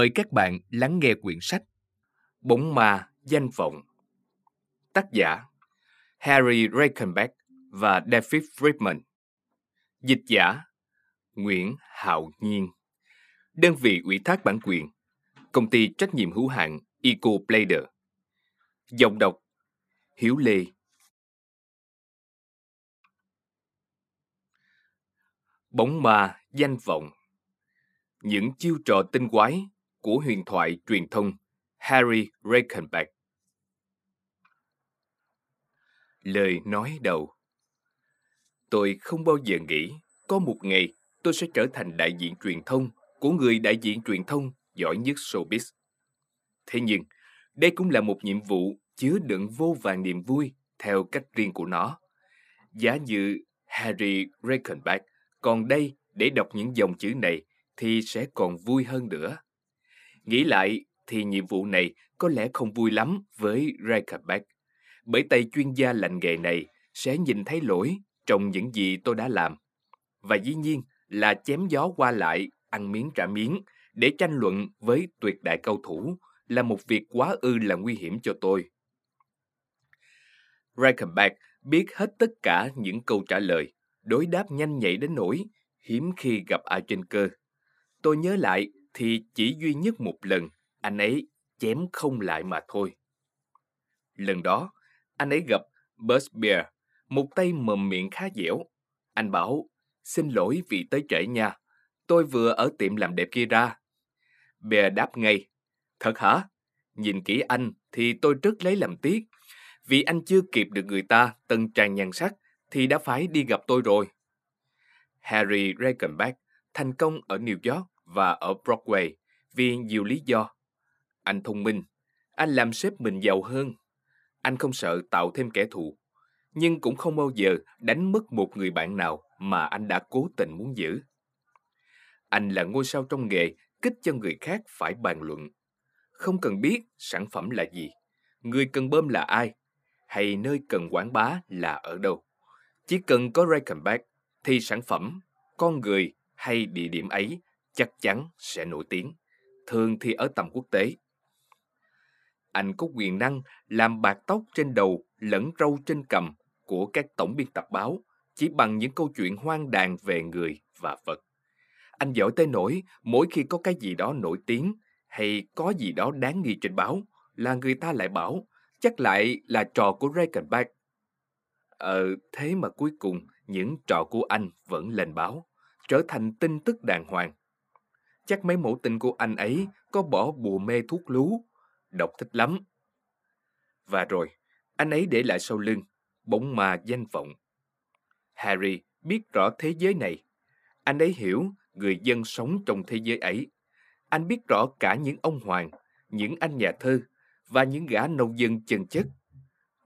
Mời các bạn lắng nghe quyển sách Bóng ma danh vọng. Tác giả Harry Reichenbach và David Friedman. Dịch giả Nguyễn Hạo Nhiên. Đơn vị ủy thác bản quyền Công ty trách nhiệm hữu hạn Eco Player, Giọng đọc Hiếu Lê. Bóng ma danh vọng những chiêu trò tinh quái của huyền thoại truyền thông Harry Reichenbach. Lời nói đầu Tôi không bao giờ nghĩ có một ngày tôi sẽ trở thành đại diện truyền thông của người đại diện truyền thông giỏi nhất showbiz. Thế nhưng, đây cũng là một nhiệm vụ chứa đựng vô vàng niềm vui theo cách riêng của nó. Giá như Harry Reichenbach còn đây để đọc những dòng chữ này thì sẽ còn vui hơn nữa. Nghĩ lại thì nhiệm vụ này có lẽ không vui lắm với Reichenbach, bởi tay chuyên gia lành nghề này sẽ nhìn thấy lỗi trong những gì tôi đã làm. Và dĩ nhiên là chém gió qua lại, ăn miếng trả miếng để tranh luận với tuyệt đại cầu thủ là một việc quá ư là nguy hiểm cho tôi. Reichenbach biết hết tất cả những câu trả lời, đối đáp nhanh nhạy đến nỗi hiếm khi gặp ai trên cơ. Tôi nhớ lại thì chỉ duy nhất một lần anh ấy chém không lại mà thôi. Lần đó, anh ấy gặp Buzz Bear, một tay mầm miệng khá dẻo. Anh bảo, xin lỗi vì tới trễ nha, tôi vừa ở tiệm làm đẹp kia ra. Bear đáp ngay, thật hả? Nhìn kỹ anh thì tôi rất lấy làm tiếc, vì anh chưa kịp được người ta tân trang nhan sắc thì đã phải đi gặp tôi rồi. Harry Reichenbach thành công ở New York và ở Broadway vì nhiều lý do. Anh thông minh, anh làm sếp mình giàu hơn. Anh không sợ tạo thêm kẻ thù, nhưng cũng không bao giờ đánh mất một người bạn nào mà anh đã cố tình muốn giữ. Anh là ngôi sao trong nghề, kích cho người khác phải bàn luận. Không cần biết sản phẩm là gì, người cần bơm là ai, hay nơi cần quảng bá là ở đâu. Chỉ cần có Reichenbach thì sản phẩm, con người hay địa điểm ấy chắc chắn sẽ nổi tiếng, thường thì ở tầm quốc tế. Anh có quyền năng làm bạc tóc trên đầu lẫn râu trên cầm của các tổng biên tập báo chỉ bằng những câu chuyện hoang đàn về người và vật. Anh giỏi tới nỗi mỗi khi có cái gì đó nổi tiếng hay có gì đó đáng nghi trên báo là người ta lại bảo chắc lại là trò của Reichenbach. Ờ, thế mà cuối cùng những trò của anh vẫn lên báo, trở thành tin tức đàng hoàng chắc mấy mẫu tình của anh ấy có bỏ bùa mê thuốc lú, độc thích lắm. Và rồi, anh ấy để lại sau lưng, bóng ma danh vọng. Harry biết rõ thế giới này. Anh ấy hiểu người dân sống trong thế giới ấy. Anh biết rõ cả những ông hoàng, những anh nhà thơ và những gã nông dân chân chất.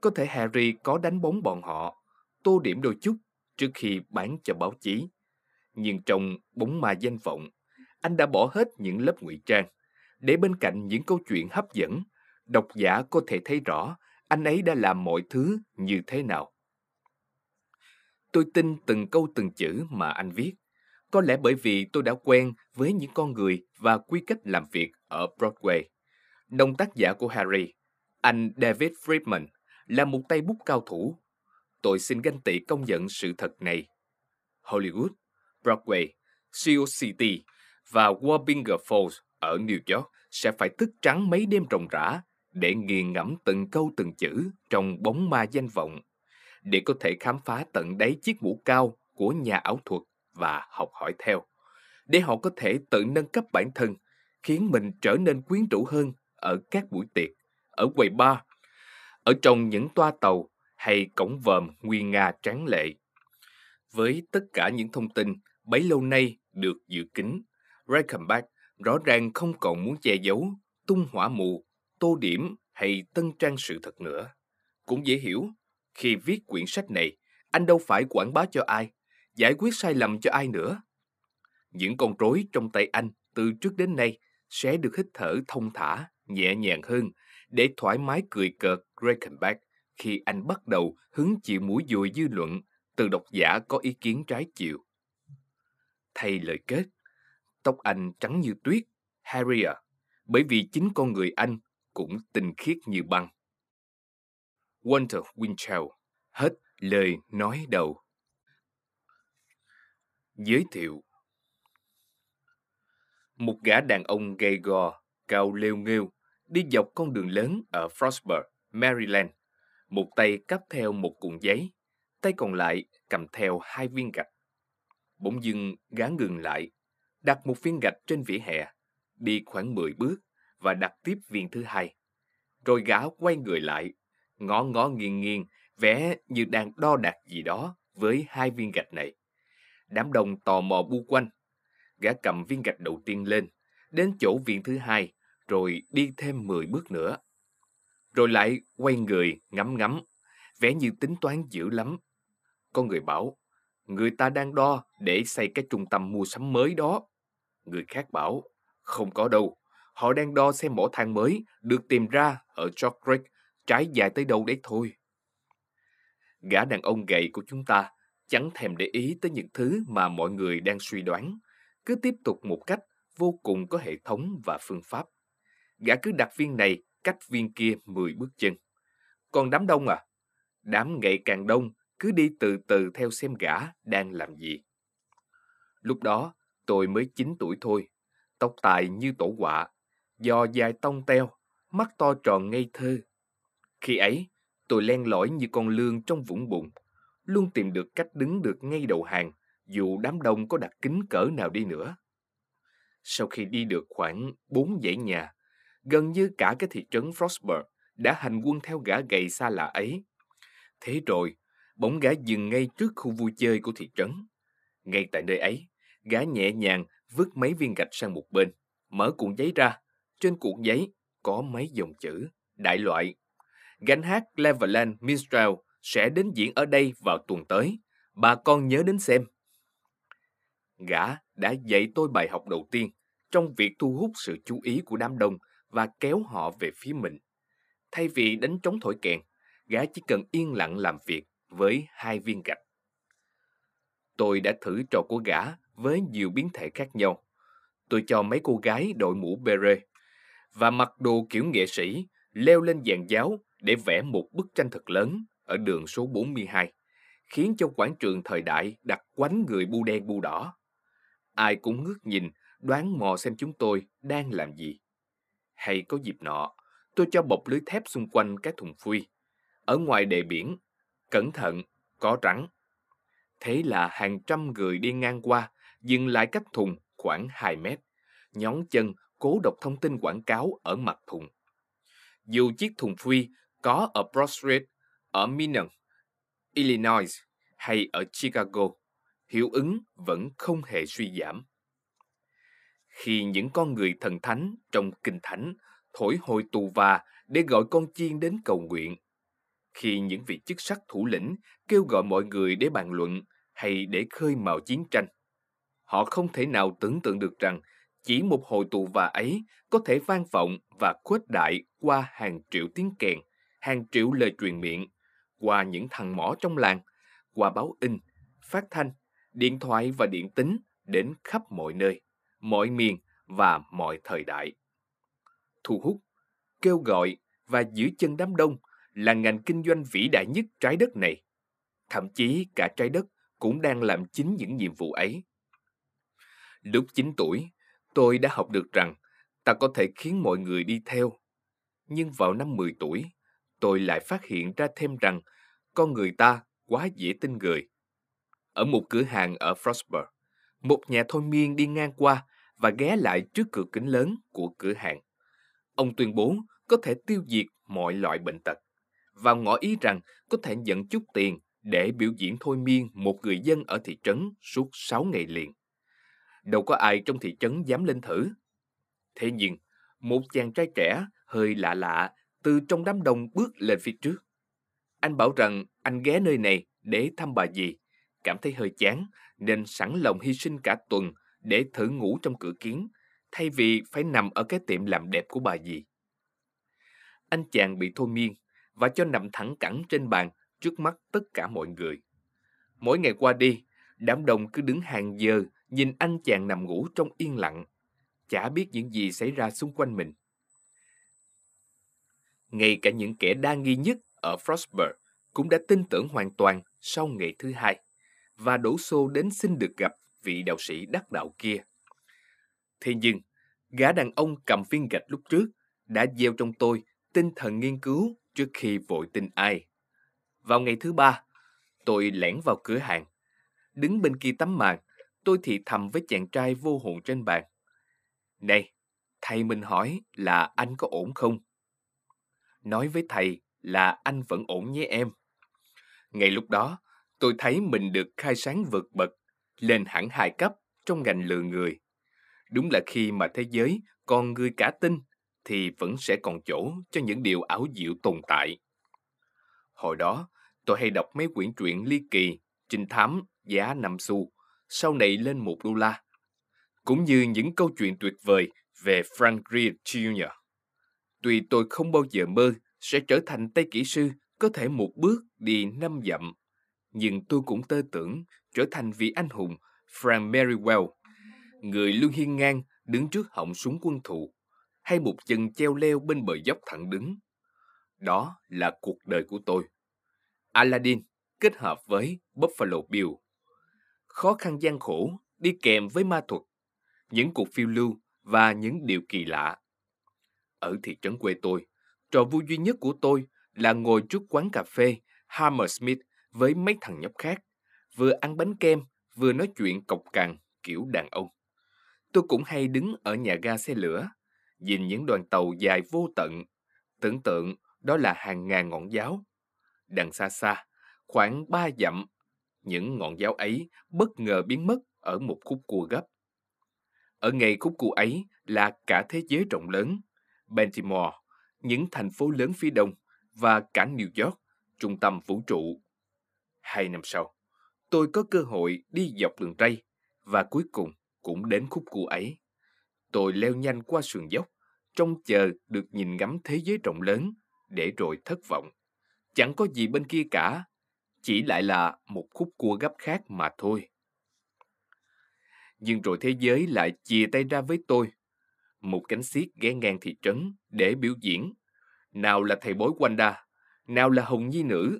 Có thể Harry có đánh bóng bọn họ, tô điểm đôi chút trước khi bán cho báo chí. Nhưng trong bóng ma danh vọng, anh đã bỏ hết những lớp ngụy trang. Để bên cạnh những câu chuyện hấp dẫn, độc giả có thể thấy rõ anh ấy đã làm mọi thứ như thế nào. Tôi tin từng câu từng chữ mà anh viết. Có lẽ bởi vì tôi đã quen với những con người và quy cách làm việc ở Broadway. Đồng tác giả của Harry, anh David Friedman, là một tay bút cao thủ. Tôi xin ganh tị công nhận sự thật này. Hollywood, Broadway, Sioux City và Wabinger Falls ở New York sẽ phải thức trắng mấy đêm ròng rã để nghiền ngẫm từng câu từng chữ trong bóng ma danh vọng, để có thể khám phá tận đáy chiếc mũ cao của nhà ảo thuật và học hỏi theo, để họ có thể tự nâng cấp bản thân, khiến mình trở nên quyến rũ hơn ở các buổi tiệc, ở quầy bar, ở trong những toa tàu hay cổng vòm nguyên nga tráng lệ. Với tất cả những thông tin bấy lâu nay được dự kín, Reichenbach rõ ràng không còn muốn che giấu, tung hỏa mù, tô điểm hay tân trang sự thật nữa. Cũng dễ hiểu, khi viết quyển sách này, anh đâu phải quảng bá cho ai, giải quyết sai lầm cho ai nữa. Những con rối trong tay anh từ trước đến nay sẽ được hít thở thông thả, nhẹ nhàng hơn để thoải mái cười cợt Reichenbach khi anh bắt đầu hứng chịu mũi dùi dư luận từ độc giả có ý kiến trái chiều. Thay lời kết, tóc anh trắng như tuyết, Harry à, bởi vì chính con người anh cũng tinh khiết như băng. Walter Winchell hết lời nói đầu. Giới thiệu Một gã đàn ông gầy gò, cao lêu nghêu, đi dọc con đường lớn ở Frostburg, Maryland. Một tay cắp theo một cuộn giấy, tay còn lại cầm theo hai viên gạch. Bỗng dưng gã ngừng lại, đặt một viên gạch trên vỉa hè, đi khoảng 10 bước và đặt tiếp viên thứ hai. Rồi gã quay người lại, ngó ngó nghiêng nghiêng, vẽ như đang đo đạc gì đó với hai viên gạch này. Đám đông tò mò bu quanh. Gã cầm viên gạch đầu tiên lên, đến chỗ viên thứ hai, rồi đi thêm 10 bước nữa. Rồi lại quay người ngắm ngắm, vẽ như tính toán dữ lắm. Có người bảo, người ta đang đo để xây cái trung tâm mua sắm mới đó. Người khác bảo, không có đâu, họ đang đo xem mỏ than mới được tìm ra ở Chalk Creek, trái dài tới đâu đấy thôi. Gã đàn ông gầy của chúng ta chẳng thèm để ý tới những thứ mà mọi người đang suy đoán, cứ tiếp tục một cách vô cùng có hệ thống và phương pháp. Gã cứ đặt viên này cách viên kia 10 bước chân. Còn đám đông à? Đám ngày càng đông, cứ đi từ từ theo xem gã đang làm gì. Lúc đó, tôi mới 9 tuổi thôi, tóc tài như tổ quạ, do dài tông teo, mắt to tròn ngây thơ. Khi ấy, tôi len lỏi như con lương trong vũng bùn, luôn tìm được cách đứng được ngay đầu hàng, dù đám đông có đặt kính cỡ nào đi nữa. Sau khi đi được khoảng bốn dãy nhà, gần như cả cái thị trấn Frostburg đã hành quân theo gã gầy xa lạ ấy. Thế rồi, bỗng gã dừng ngay trước khu vui chơi của thị trấn. Ngay tại nơi ấy, gã nhẹ nhàng vứt mấy viên gạch sang một bên, mở cuộn giấy ra. Trên cuộn giấy có mấy dòng chữ, đại loại. Gánh hát Cleveland Minstrel sẽ đến diễn ở đây vào tuần tới. Bà con nhớ đến xem. Gã đã dạy tôi bài học đầu tiên trong việc thu hút sự chú ý của đám đông và kéo họ về phía mình. Thay vì đánh trống thổi kèn, gã chỉ cần yên lặng làm việc với hai viên gạch. Tôi đã thử trò của gã với nhiều biến thể khác nhau. Tôi cho mấy cô gái đội mũ beret và mặc đồ kiểu nghệ sĩ leo lên dàn giáo để vẽ một bức tranh thật lớn ở đường số 42, khiến cho quảng trường thời đại đặt quánh người bu đen bu đỏ. Ai cũng ngước nhìn, đoán mò xem chúng tôi đang làm gì. Hay có dịp nọ, tôi cho bọc lưới thép xung quanh cái thùng phuy. Ở ngoài đề biển, cẩn thận, có rắn. Thế là hàng trăm người đi ngang qua, dừng lại cách thùng khoảng 2 mét, nhón chân cố đọc thông tin quảng cáo ở mặt thùng. Dù chiếc thùng phi có ở Broad Street, ở Minon, Illinois hay ở Chicago, hiệu ứng vẫn không hề suy giảm. Khi những con người thần thánh trong kinh thánh thổi hồi tù và để gọi con chiên đến cầu nguyện, khi những vị chức sắc thủ lĩnh kêu gọi mọi người để bàn luận hay để khơi mào chiến tranh, họ không thể nào tưởng tượng được rằng chỉ một hồi tù và ấy có thể vang vọng và khuếch đại qua hàng triệu tiếng kèn, hàng triệu lời truyền miệng, qua những thằng mỏ trong làng, qua báo in, phát thanh, điện thoại và điện tính đến khắp mọi nơi, mọi miền và mọi thời đại. Thu hút, kêu gọi và giữ chân đám đông là ngành kinh doanh vĩ đại nhất trái đất này. Thậm chí cả trái đất cũng đang làm chính những nhiệm vụ ấy. Lúc 9 tuổi, tôi đã học được rằng ta có thể khiến mọi người đi theo. Nhưng vào năm 10 tuổi, tôi lại phát hiện ra thêm rằng con người ta quá dễ tin người. Ở một cửa hàng ở Frostburg, một nhà thôi miên đi ngang qua và ghé lại trước cửa kính lớn của cửa hàng. Ông tuyên bố có thể tiêu diệt mọi loại bệnh tật và ngỏ ý rằng có thể nhận chút tiền để biểu diễn thôi miên một người dân ở thị trấn suốt 6 ngày liền. Đâu có ai trong thị trấn dám lên thử. Thế nhưng, một chàng trai trẻ hơi lạ lạ từ trong đám đông bước lên phía trước. Anh bảo rằng anh ghé nơi này để thăm bà dì, cảm thấy hơi chán nên sẵn lòng hy sinh cả tuần để thử ngủ trong cửa kiến, thay vì phải nằm ở cái tiệm làm đẹp của bà dì. Anh chàng bị thôi miên và cho nằm thẳng cẳng trên bàn trước mắt tất cả mọi người. Mỗi ngày qua đi, đám đông cứ đứng hàng giờ nhìn anh chàng nằm ngủ trong yên lặng, chả biết những gì xảy ra xung quanh mình. Ngay cả những kẻ đa nghi nhất ở Frostburg cũng đã tin tưởng hoàn toàn sau ngày thứ hai và đổ xô đến xin được gặp vị đạo sĩ đắc đạo kia. Thế nhưng, gã đàn ông cầm viên gạch lúc trước đã gieo trong tôi tinh thần nghiên cứu trước khi vội tin ai. Vào ngày thứ ba, tôi lẻn vào cửa hàng. Đứng bên kia tấm màn, tôi thì thầm với chàng trai vô hồn trên bàn. Này, thầy mình hỏi là anh có ổn không? Nói với thầy là anh vẫn ổn nhé em. Ngay lúc đó, tôi thấy mình được khai sáng vượt bậc, lên hẳn hai cấp trong ngành lừa người. Đúng là khi mà thế giới còn người cả tin, thì vẫn sẽ còn chỗ cho những điều ảo diệu tồn tại. Hồi đó, tôi hay đọc mấy quyển truyện ly kỳ, trinh thám, giá năm xu, sau này lên một đô la. Cũng như những câu chuyện tuyệt vời về Frank Greer Jr. Tuy tôi không bao giờ mơ sẽ trở thành tay kỹ sư có thể một bước đi năm dặm, nhưng tôi cũng tơ tưởng trở thành vị anh hùng Frank Merriwell, người luôn hiên ngang đứng trước họng súng quân thù, hay một chân treo leo bên bờ dốc thẳng đứng. Đó là cuộc đời của tôi. Aladdin kết hợp với Buffalo Bill. Khó khăn gian khổ đi kèm với ma thuật, những cuộc phiêu lưu và những điều kỳ lạ. Ở thị trấn quê tôi, trò vui duy nhất của tôi là ngồi trước quán cà phê Hammersmith với mấy thằng nhóc khác, vừa ăn bánh kem, vừa nói chuyện cộc cằn kiểu đàn ông. Tôi cũng hay đứng ở nhà ga xe lửa, nhìn những đoàn tàu dài vô tận, tưởng tượng đó là hàng ngàn ngọn giáo. Đằng xa xa, khoảng ba dặm, những ngọn giáo ấy bất ngờ biến mất ở một khúc cua gấp. Ở ngay khúc cua ấy là cả thế giới rộng lớn, Baltimore, những thành phố lớn phía đông và cả New York, trung tâm vũ trụ. Hai năm sau, tôi có cơ hội đi dọc đường ray và cuối cùng cũng đến khúc cua ấy. Tôi leo nhanh qua sườn dốc, trông chờ được nhìn ngắm thế giới rộng lớn, để rồi thất vọng. Chẳng có gì bên kia cả, chỉ lại là một khúc cua gấp khác mà thôi. Nhưng rồi thế giới lại chia tay ra với tôi. Một cánh xiết ghé ngang thị trấn để biểu diễn. Nào là thầy bói Wanda, nào là Hồng Nhi Nữ,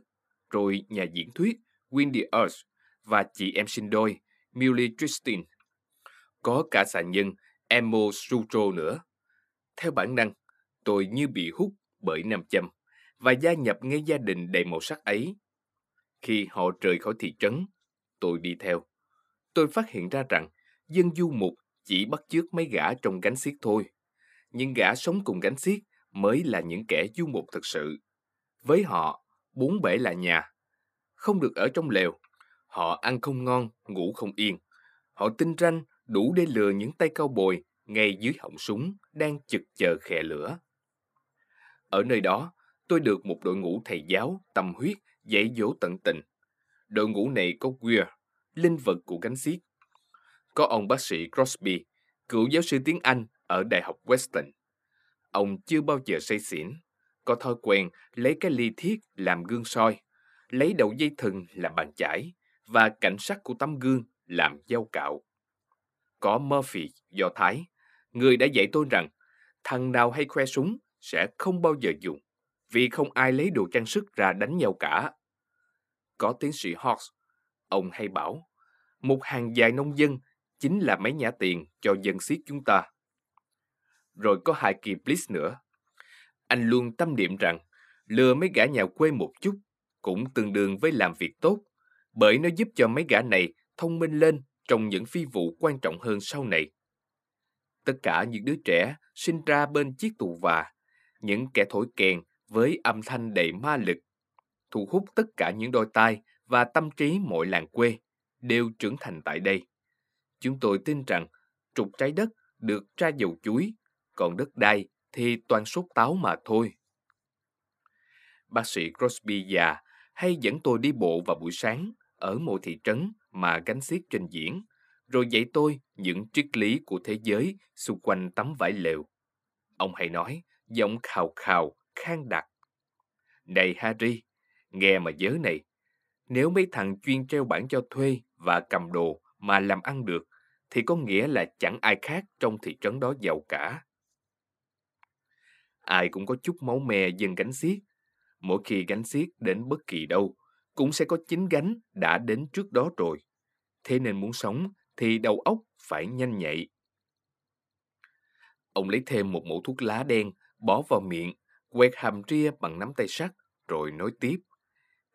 rồi nhà diễn thuyết Windy Earth và chị em sinh đôi Millie Tristin. Có cả xà nhân Emo Sutro nữa. Theo bản năng, tôi như bị hút bởi nam châm và gia nhập ngay gia đình đầy màu sắc ấy. Khi họ rời khỏi thị trấn, tôi đi theo. Tôi phát hiện ra rằng dân du mục chỉ bắt chước mấy gã trong gánh xiết thôi. Nhưng gã sống cùng gánh xiết mới là những kẻ du mục thực sự. Với họ, bốn bể là nhà. Không được ở trong lều. Họ ăn không ngon, ngủ không yên. Họ tinh ranh đủ để lừa những tay cao bồi ngay dưới họng súng đang chực chờ khè lửa. Ở nơi đó, tôi được một đội ngũ thầy giáo tâm huyết dạy dỗ tận tình. Đội ngũ này có Weir, linh vật của gánh xiết. Có ông bác sĩ Crosby, cựu giáo sư tiếng Anh ở Đại học Western. Ông chưa bao giờ say xỉn, có thói quen lấy cái ly thiết làm gương soi, lấy đầu dây thừng làm bàn chải và cảnh sắc của tấm gương làm dao cạo. Có Murphy, Do Thái, người đã dạy tôi rằng thằng nào hay khoe súng sẽ không bao giờ dùng vì không ai lấy đồ trang sức ra đánh nhau cả. Có tiến sĩ Hawks, ông hay bảo, một hàng dài nông dân chính là mấy nhã tiền cho dân siết chúng ta. Rồi có hai kỳ Bliss nữa. Anh luôn tâm niệm rằng lừa mấy gã nhà quê một chút cũng tương đương với làm việc tốt, bởi nó giúp cho mấy gã này thông minh lên trong những phi vụ quan trọng hơn sau này. Tất cả những đứa trẻ sinh ra bên chiếc tù và, những kẻ thổi kèn với âm thanh đầy ma lực thu hút tất cả những đôi tai và tâm trí mọi làng quê đều trưởng thành tại đây. Chúng tôi tin rằng trục trái đất được ra dầu chuối, còn đất đai thì toàn sốt táo mà thôi. Bác sĩ Crosby già hay dẫn tôi đi bộ vào buổi sáng ở một thị trấn mà gánh xiết trình diễn, rồi dạy tôi những triết lý của thế giới xung quanh tấm vải lều. Ông hay nói, giọng khào khào, khang đặc. Này Harry, nghe mà nhớ này, nếu mấy thằng chuyên treo bản cho thuê và cầm đồ mà làm ăn được, thì có nghĩa là chẳng ai khác trong thị trấn đó giàu cả. Ai cũng có chút máu me dân gánh xiết. Mỗi khi gánh xiết đến bất kỳ đâu, cũng sẽ có chính gánh đã đến trước đó rồi. Thế nên muốn sống thì đầu óc phải nhanh nhạy. Ông lấy thêm một mẩu thuốc lá đen, bỏ vào miệng, quẹt hàm ria bằng nắm tay sắt, rồi nói tiếp.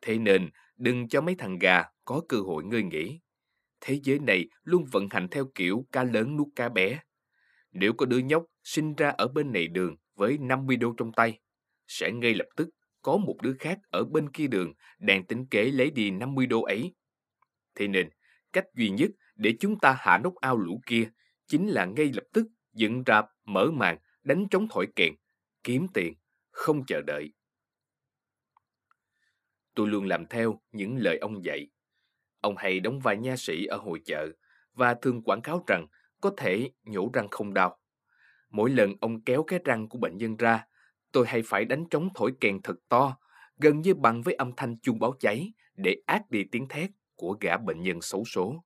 Thế nên, đừng cho mấy thằng gà có cơ hội ngơi nghỉ. Thế giới này luôn vận hành theo kiểu cá lớn nuốt cá bé. Nếu có đứa nhóc sinh ra ở bên này đường với 50 đô trong tay, sẽ ngay lập tức có một đứa khác ở bên kia đường đang tính kế lấy đi 50 đô ấy. Thế nên, cách duy nhất để chúng ta hạ nút ao lũ kia chính là ngay lập tức dựng rạp, mở màn, đánh trống thổi kèn, kiếm tiền, không chờ đợi. Tôi luôn làm theo những lời ông dạy. Ông hay đóng vai nha sĩ ở hội chợ và thường quảng cáo rằng có thể nhổ răng không đau. Mỗi lần ông kéo cái răng của bệnh nhân ra, tôi hay phải đánh trống thổi kèn thật to, gần như bằng với âm thanh chuông báo cháy để át đi tiếng thét của gã bệnh nhân xấu số.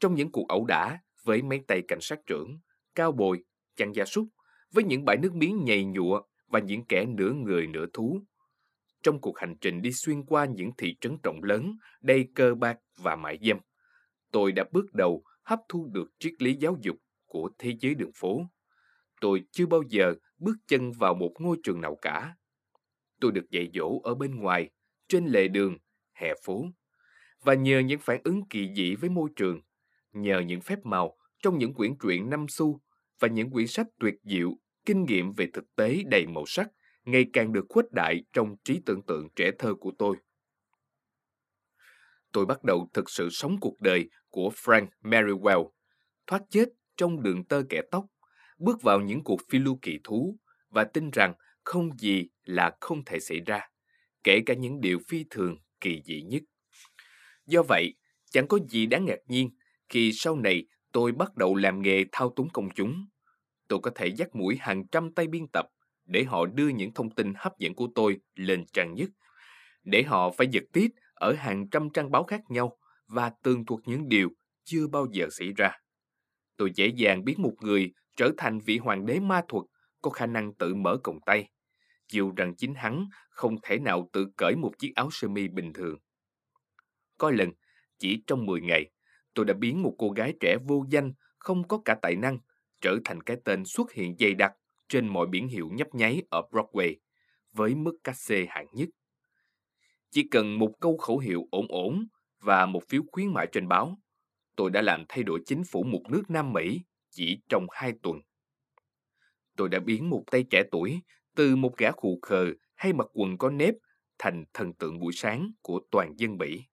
Trong những cuộc ẩu đả với mấy tay cảnh sát trưởng, cao bồi, chăn gia súc, với những bãi nước miếng nhầy nhụa và những kẻ nửa người nửa thú. Trong cuộc hành trình đi xuyên qua những thị trấn rộng lớn, đầy cơ bạc và mại dâm, tôi đã bước đầu hấp thu được triết lý giáo dục của thế giới đường phố. Tôi chưa bao giờ bước chân vào một ngôi trường nào cả. Tôi được dạy dỗ ở bên ngoài, trên lề đường, hè phố. Và nhờ những phản ứng kỳ dị với môi trường, nhờ những phép màu trong những quyển truyện năm xu và những quyển sách tuyệt diệu, kinh nghiệm về thực tế đầy màu sắc ngày càng được khuếch đại trong trí tưởng tượng trẻ thơ của tôi. Tôi bắt đầu thực sự sống cuộc đời của Frank Merriwell, thoát chết trong đường tơ kẻ tóc, bước vào những cuộc phiêu lưu kỳ thú và tin rằng không gì là không thể xảy ra, kể cả những điều phi thường kỳ dị nhất. Do vậy, chẳng có gì đáng ngạc nhiên khi sau này tôi bắt đầu làm nghề thao túng công chúng. Tôi có thể dắt mũi hàng trăm tay biên tập để họ đưa những thông tin hấp dẫn của tôi lên trang nhất, để họ phải giật tít ở hàng trăm trang báo khác nhau và tường thuật những điều chưa bao giờ xảy ra. Tôi dễ dàng biến một người trở thành vị hoàng đế ma thuật có khả năng tự mở còng tay, dù rằng chính hắn không thể nào tự cởi một chiếc áo sơ mi bình thường. Có lần, chỉ trong 10 ngày, tôi đã biến một cô gái trẻ vô danh, không có cả tài năng, trở thành cái tên xuất hiện dày đặc trên mọi biển hiệu nhấp nháy ở Broadway, với mức cát xê hạng nhất. Chỉ cần một câu khẩu hiệu ổn ổn và một phiếu khuyến mại trên báo, tôi đã làm thay đổi chính phủ một nước Nam Mỹ chỉ trong hai tuần. Tôi đã biến một tay trẻ tuổi từ một gã khù khờ hay mặc quần có nếp thành thần tượng buổi sáng của toàn dân Mỹ.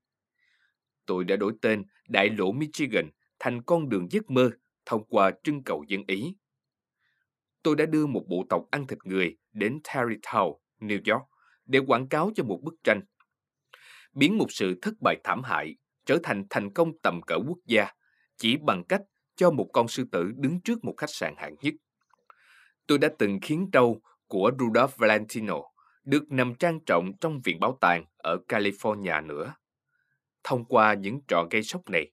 Tôi đã đổi tên Đại lộ Michigan thành con đường giấc mơ thông qua trưng cầu dân Ý. Tôi đã đưa một bộ tộc ăn thịt người đến Tarrytown, New York để quảng cáo cho một bức tranh. Biến một sự thất bại thảm hại trở thành thành công tầm cỡ quốc gia chỉ bằng cách cho một con sư tử đứng trước một khách sạn hạng nhất. Tôi đã từng khiến trâu của Rudolph Valentino được nằm trang trọng trong viện bảo tàng ở California nữa. Thông qua những trò gây sốc này,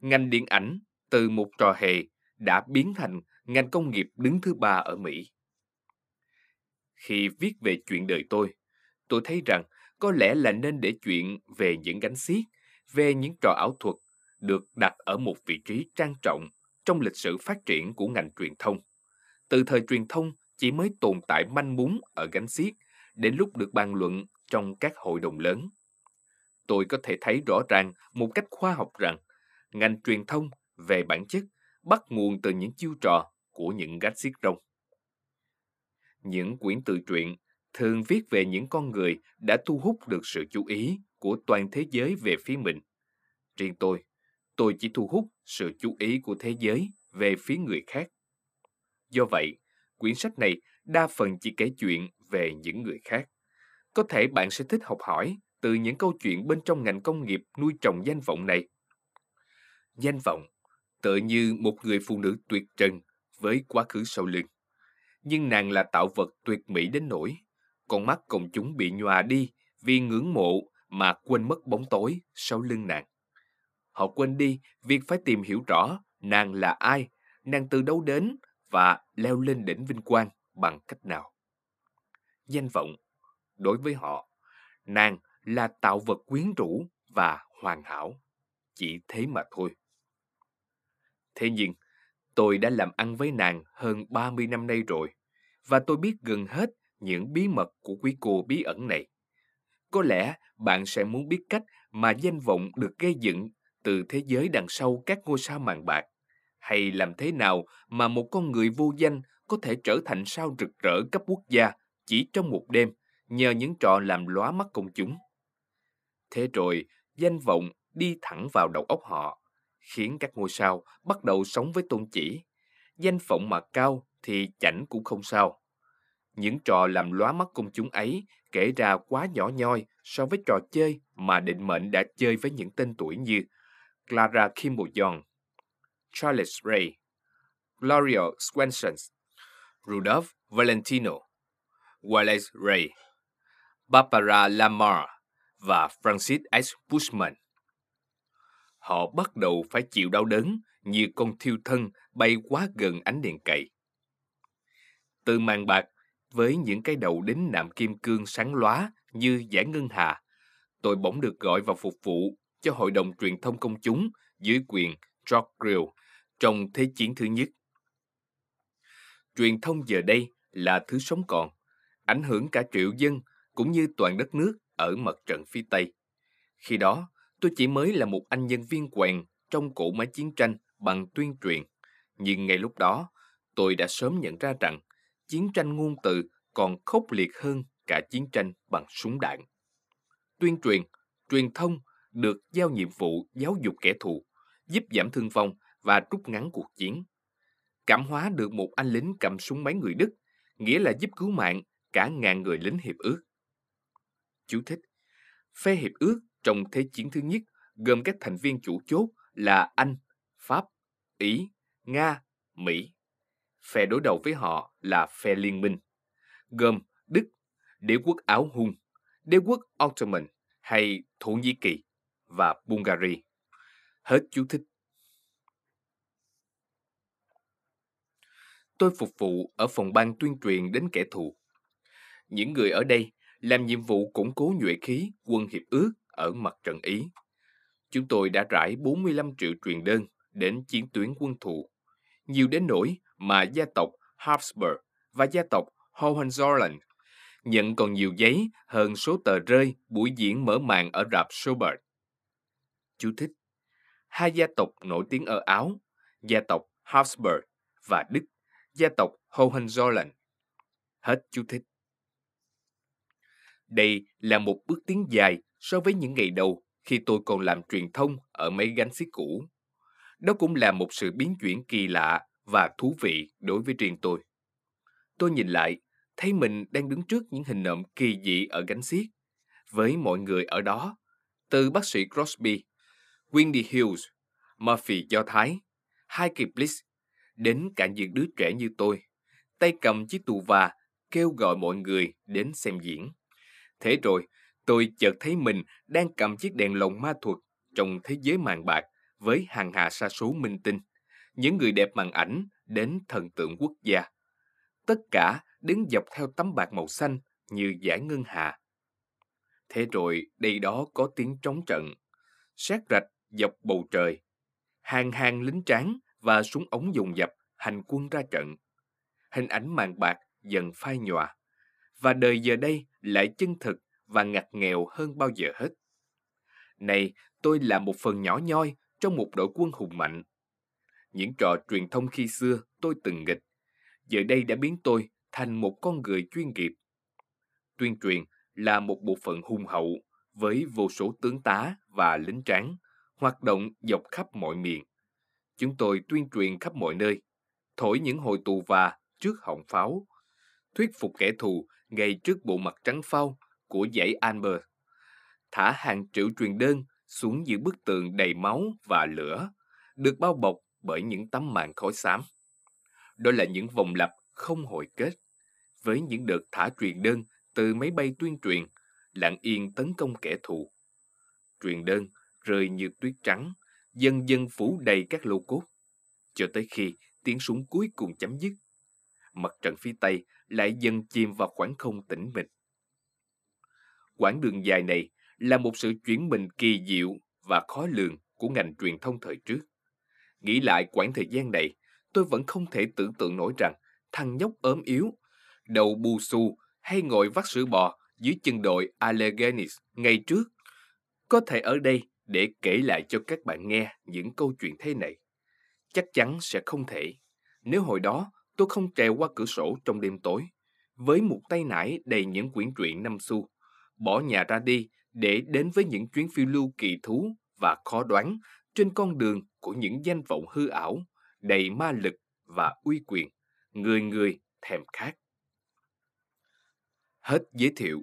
ngành điện ảnh từ một trò hề đã biến thành ngành công nghiệp đứng thứ ba ở Mỹ. Khi viết về chuyện đời tôi, tôi thấy rằng có lẽ là nên để chuyện về những gánh xiết, về những trò ảo thuật được đặt ở một vị trí trang trọng trong lịch sử phát triển của ngành truyền thông. Từ thời truyền thông chỉ mới tồn tại manh mún ở gánh xiết đến lúc được bàn luận trong các hội đồng lớn. Tôi có thể thấy rõ ràng một cách khoa học rằng ngành truyền thông về bản chất bắt nguồn từ những chiêu trò của những gách xiết rông. Những quyển tự truyện thường viết về những con người đã thu hút được sự chú ý của toàn thế giới về phía mình. Riêng tôi, tôi chỉ thu hút sự chú ý của thế giới về phía người khác. Do vậy, quyển sách này đa phần chỉ kể chuyện về những người khác. Có thể bạn sẽ thích học hỏi từ những câu chuyện bên trong ngành công nghiệp nuôi trồng danh vọng này. Danh vọng tựa như một người phụ nữ tuyệt trần với quá khứ sau lưng. Nhưng nàng là tạo vật tuyệt mỹ đến nỗi con mắt công chúng bị nhòa đi vì ngưỡng mộ mà quên mất bóng tối sau lưng nàng. Họ quên đi việc phải tìm hiểu rõ nàng là ai, nàng từ đâu đến và leo lên đỉnh vinh quang bằng cách nào. Danh vọng, đối với họ, nàng là tạo vật quyến rũ và hoàn hảo. Chỉ thế mà thôi. Thế nhưng, tôi đã làm ăn với nàng hơn 30 năm nay rồi, và tôi biết gần hết những bí mật của quý cô bí ẩn này. Có lẽ bạn sẽ muốn biết cách mà danh vọng được gây dựng từ thế giới đằng sau các ngôi sao màn bạc, hay làm thế nào mà một con người vô danh có thể trở thành sao rực rỡ cấp quốc gia chỉ trong một đêm nhờ những trò làm lóa mắt công chúng. Thế rồi, danh vọng đi thẳng vào đầu óc họ, khiến các ngôi sao bắt đầu sống với tôn chỉ. Danh vọng mà cao thì chảnh cũng không sao. Những trò làm lóa mắt công chúng ấy kể ra quá nhỏ nhoi so với trò chơi mà định mệnh đã chơi với những tên tuổi như Clara Kimball Young, Charles Ray, Gloria Swanson, Rudolph Valentino, Wallace Ray, Barbara Lamar và Francis S. Bushman. Họ bắt đầu phải chịu đau đớn như con thiêu thân bay quá gần ánh đèn cậy. Từ màn bạc với những cái đầu đính nạm kim cương sáng lóa như giải ngân hà, tôi bỗng được gọi vào phục vụ cho Hội đồng Truyền thông Công chúng dưới quyền George Grill trong Thế chiến thứ nhất. Truyền thông giờ đây là thứ sống còn, ảnh hưởng cả triệu dân cũng như toàn đất nước ở mặt trận phía Tây. Khi đó, tôi chỉ mới là một anh nhân viên quèn trong cỗ máy chiến tranh bằng tuyên truyền. Nhưng ngay lúc đó, tôi đã sớm nhận ra rằng chiến tranh ngôn từ còn khốc liệt hơn cả chiến tranh bằng súng đạn. Tuyên truyền, truyền thông được giao nhiệm vụ giáo dục kẻ thù, giúp giảm thương vong và rút ngắn cuộc chiến. Cảm hóa được một anh lính cầm súng máy người Đức, nghĩa là giúp cứu mạng cả ngàn người lính hiệp ước. Chú thích Phe hiệp ước trong Thế chiến thứ nhất gồm các thành viên chủ chốt là Anh, Pháp, Ý, Nga, Mỹ. Phe đối đầu với họ là phe liên minh, gồm Đức, đế quốc Áo Hung, đế quốc Ottoman hay Thổ Nhĩ Kỳ và Bulgaria. Hết chú thích. Tôi phục vụ ở phòng ban tuyên truyền đến kẻ thù. Những người ở đây làm nhiệm vụ củng cố nhuệ khí quân hiệp ước ở mặt trận Ý. Chúng tôi đã rải 45 triệu truyền đơn đến chiến tuyến quân thù, nhiều đến nỗi mà gia tộc Habsburg và gia tộc Hohenzollern nhận còn nhiều giấy hơn số tờ rơi buổi diễn mở màn ở rạp Schubert. Chú thích Hai gia tộc nổi tiếng ở Áo, gia tộc Habsburg và Đức, gia tộc Hohenzollern. Hết chú thích. Đây là một bước tiến dài so với những ngày đầu khi tôi còn làm truyền thông ở mấy gánh xiết cũ. Đó cũng là một sự biến chuyển kỳ lạ và thú vị đối với riêng tôi. Tôi nhìn lại, thấy mình đang đứng trước những hình nộm kỳ dị ở gánh xiết, với mọi người ở đó, từ bác sĩ Crosby, Wendy Hughes, Murphy Do Thái, Heike Bliss, đến cả những đứa trẻ như tôi, tay cầm chiếc tù và kêu gọi mọi người đến xem diễn. Thế rồi, tôi chợt thấy mình đang cầm chiếc đèn lồng ma thuật trong thế giới màn bạc với hàng hà sa số minh tinh, những người đẹp màn ảnh đến thần tượng quốc gia. Tất cả đứng dọc theo tấm bạc màu xanh như giải ngân hà. Thế rồi đây đó có tiếng trống trận, sát rạch dọc bầu trời. Hàng hàng lính tráng và súng ống dùng dập hành quân ra trận. Hình ảnh màn bạc dần phai nhòa. Và đời giờ đây lại chân thực và ngặt nghèo hơn bao giờ hết. Này, tôi là một phần nhỏ nhoi trong một đội quân hùng mạnh. Những trò truyền thông khi xưa tôi từng nghịch, giờ đây đã biến tôi thành một con người chuyên nghiệp. tuyên truyền là một bộ phận hùng hậu với vô số tướng tá và lính tráng hoạt động dọc khắp mọi miền. Chúng tôi tuyên truyền khắp mọi nơi, thổi những hồi tù và trước họng pháo, thuyết phục kẻ thù ngay trước bộ mặt trắng phao của dãy Amber, thả hàng triệu truyền đơn xuống giữa bức tường đầy máu và lửa, được bao bọc bởi những tấm màn khói xám. Đó là những vòng lặp không hồi kết, với những đợt thả truyền đơn từ máy bay tuyên truyền, lặng yên tấn công kẻ thù. Truyền đơn rơi như tuyết trắng, dần dần phủ đầy các lô cốt, cho tới khi tiếng súng cuối cùng chấm dứt. Mặt trận phía Tây lại dần chìm vào khoảng không tĩnh mịch. Quãng đường dài này là một sự chuyển mình kỳ diệu và khó lường của ngành truyền thông thời trước. Nghĩ lại quãng thời gian này, tôi vẫn không thể tưởng tượng nổi rằng thằng nhóc ốm yếu, đầu bù xù hay ngồi vắt sữa bò dưới chân đội Alleghenies ngày trước, có thể ở đây để kể lại cho các bạn nghe những câu chuyện thế này. Chắc chắn sẽ không thể. Nếu hồi đó tôi không trèo qua cửa sổ trong đêm tối, với một tay nải đầy những quyển truyện năm xu, bỏ nhà ra đi để đến với những chuyến phiêu lưu kỳ thú và khó đoán trên con đường của những danh vọng hư ảo, đầy ma lực và uy quyền, người người thèm khát. Hết giới thiệu